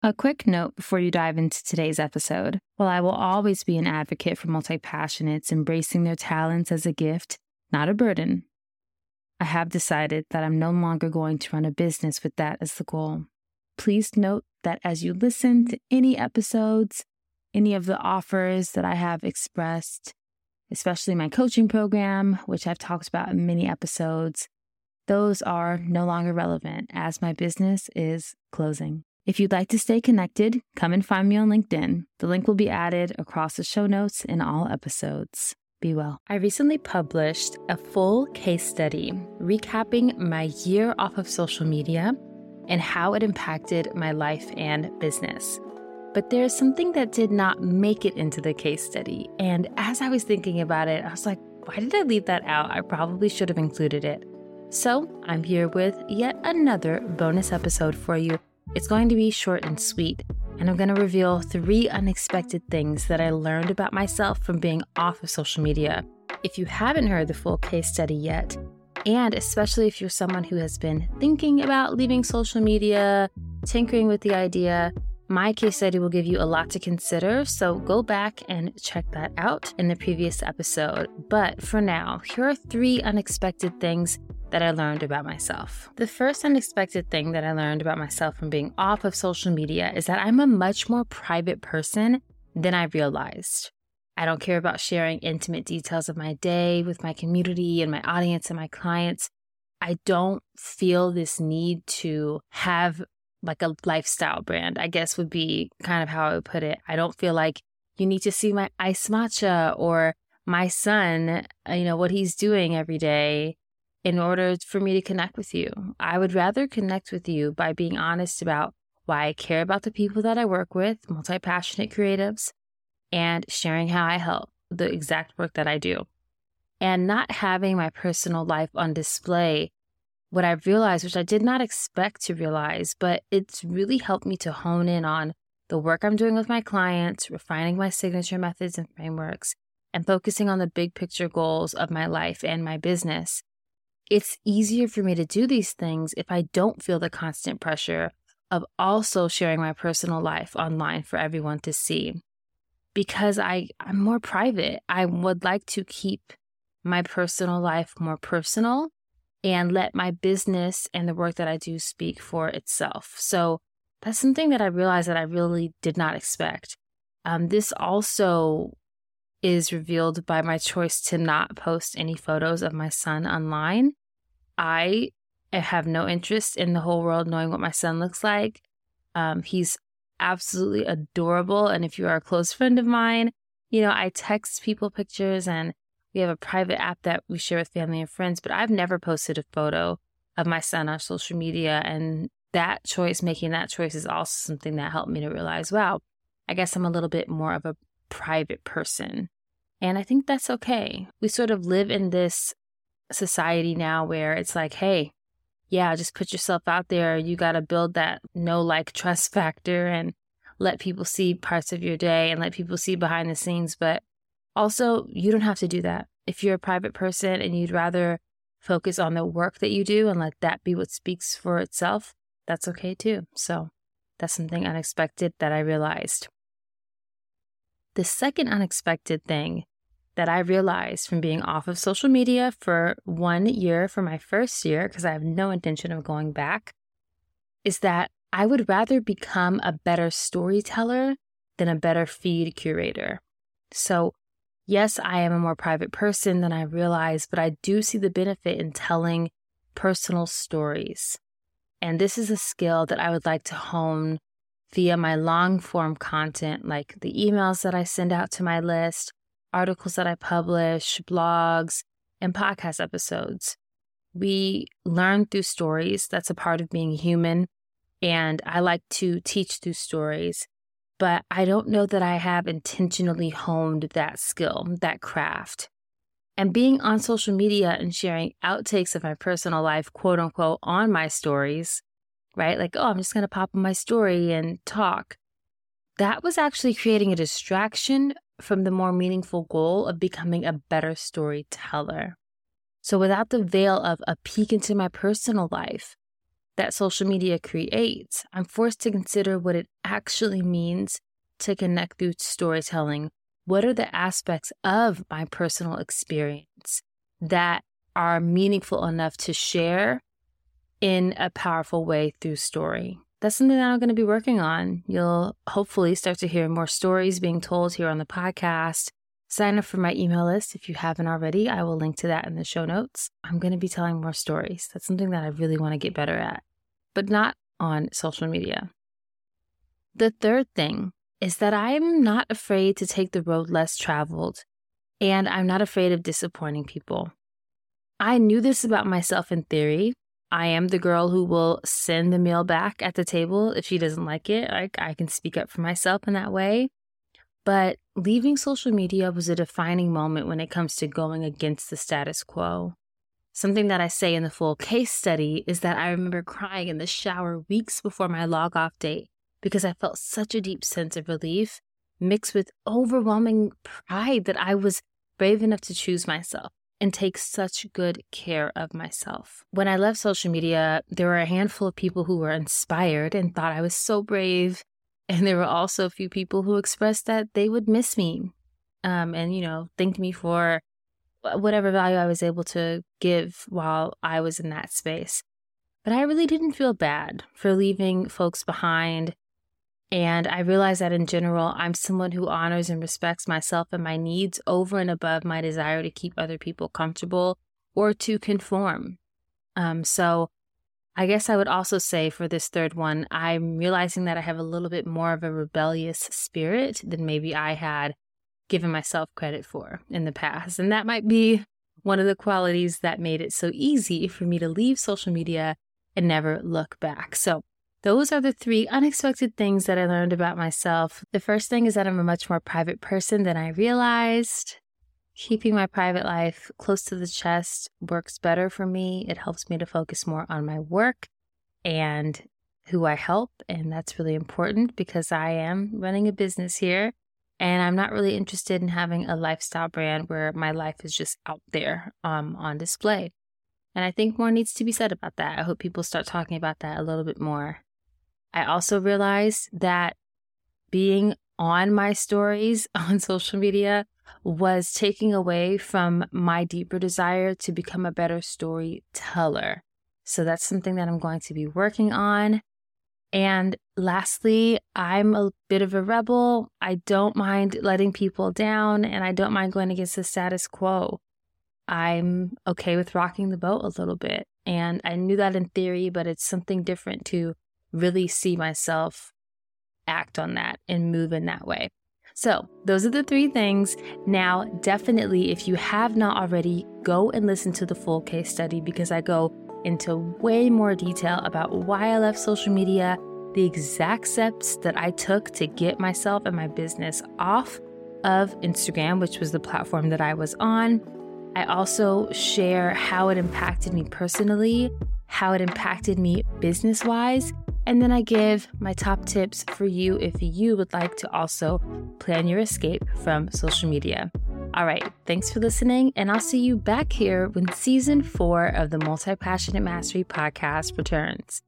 A quick note before you dive into today's episode. While I will always be an advocate for multi passionates embracing their talents as a gift, not a burden, I have decided that I'm no longer going to run a business with that as the goal. Please note that as you listen to any episodes, any of the offers that I have expressed, especially my coaching program, which I've talked about in many episodes, those are no longer relevant as my business is closing. If you'd like to stay connected, come and find me on LinkedIn. The link will be added across the show notes in all episodes. Be well. I recently published a full case study recapping my year off of social media and how it impacted my life and business. But there's something that did not make it into the case study. And as I was thinking about it, I was like, why did I leave that out? I probably should have included it. So I'm here with yet another bonus episode for you. It's going to be short and sweet, and I'm going to reveal three unexpected things that I learned about myself from being off of social media. If you haven't heard the full case study yet, and especially if you're someone who has been thinking about leaving social media, tinkering with the idea, my case study will give you a lot to consider, so go back and check that out in the previous episode. But for now, here are three unexpected things that I learned about myself. The first unexpected thing that I learned about myself from being off of social media is that I'm a much more private person than I realized. I don't care about sharing intimate details of my day with my community and my audience and my clients. I don't feel this need to have like a lifestyle brand, I guess would be kind of how I would put it. I don't feel like you need to see my ice matcha or my son, you know, what he's doing every day in order for me to connect with you. I would rather connect with you by being honest about why I care about the people that I work with, multi passionate creatives, and sharing how I help the exact work that I do. And not having my personal life on display, what I've realized, which I did not expect to realize, but it's really helped me to hone in on the work I'm doing with my clients, refining my signature methods and frameworks, and focusing on the big picture goals of my life and my business it's easier for me to do these things if I don't feel the constant pressure of also sharing my personal life online for everyone to see. Because I, I'm more private. I would like to keep my personal life more personal and let my business and the work that I do speak for itself. So that's something that I realized that I really did not expect. Um, this also is revealed by my choice to not post any photos of my son online. I have no interest in the whole world knowing what my son looks like. Um, he's absolutely adorable. And if you are a close friend of mine, you know, I text people pictures and we have a private app that we share with family and friends, but I've never posted a photo of my son on social media. And that choice, making that choice, is also something that helped me to realize wow, I guess I'm a little bit more of a private person. And I think that's okay. We sort of live in this society now where it's like, hey, yeah, just put yourself out there. You got to build that no like trust factor and let people see parts of your day and let people see behind the scenes. But also, you don't have to do that. If you're a private person and you'd rather focus on the work that you do and let that be what speaks for itself, that's okay too. So that's something unexpected that I realized. The second unexpected thing that I realized from being off of social media for one year for my first year, because I have no intention of going back, is that I would rather become a better storyteller than a better feed curator. So, yes, I am a more private person than I realized, but I do see the benefit in telling personal stories. And this is a skill that I would like to hone via my long form content, like the emails that I send out to my list articles that I publish, blogs, and podcast episodes. We learn through stories. That's a part of being human. And I like to teach through stories, but I don't know that I have intentionally honed that skill, that craft. And being on social media and sharing outtakes of my personal life, quote unquote, on my stories, right? Like, oh, I'm just going to pop on my story and talk. That was actually creating a distraction from the more meaningful goal of becoming a better storyteller. So, without the veil of a peek into my personal life, that social media creates, I'm forced to consider what it actually means to connect through storytelling. What are the aspects of my personal experience that are meaningful enough to share in a powerful way through story? That's something that I'm going to be working on. You'll hopefully start to hear more stories being told here on the podcast. Sign up for my email list if you haven't already. I will link to that in the show notes. I'm going to be telling more stories. That's something that I really want to get better at but not on social media. The third thing is that I'm not afraid to take the road less traveled, and I'm not afraid of disappointing people. I knew this about myself in theory. I am the girl who will send the meal back at the table if she doesn't like it. I, I can speak up for myself in that way. But leaving social media was a defining moment when it comes to going against the status quo. Something that I say in the full case study is that I remember crying in the shower weeks before my log off date because I felt such a deep sense of relief mixed with overwhelming pride that I was brave enough to choose myself and take such good care of myself. When I left social media, there were a handful of people who were inspired and thought I was so brave. And there were also a few people who expressed that they would miss me um, and, you know, thanked me for whatever value I was able to give while I was in that space. But I really didn't feel bad for leaving folks behind. And I realize that in general, I'm someone who honors and respects myself and my needs over and above my desire to keep other people comfortable or to conform. Um, so I guess I would also say for this third one, I'm realizing that I have a little bit more of a rebellious spirit than maybe I had given myself credit for in the past. And that might be one of the qualities that made it so easy for me to leave social media and never look back. So, those are the three unexpected things that I learned about myself. The first thing is that I'm a much more private person than I realized. Keeping my private life close to the chest works better for me. It helps me to focus more on my work and who I help. And that's really important because I am running a business here and I'm not really interested in having a lifestyle brand where my life is just out there um, on display. And I think more needs to be said about that. I hope people start talking about that a little bit more. I also realized that being on my stories on social media was taking away from my deeper desire to become a better storyteller. So that's something that I'm going to be working on. And lastly, I'm a bit of a rebel. I don't mind letting people down and I don't mind going against the status quo. I'm okay with rocking the boat a little bit. And I knew that in theory, but it's something different to really see myself act on that and move in that way. So, those are the three things. Now, definitely, if you have not already, go and listen to the full case study because I go into way more detail about why I left social media, the exact steps that I took to get myself and my business off of Instagram, which was the platform that I was on. I also share how it impacted me personally, how it impacted me business wise, and then I give my top tips for you if you would like to also plan your escape from social media. All right, thanks for listening, and I'll see you back here when season four of the Multi Passionate Mastery podcast returns.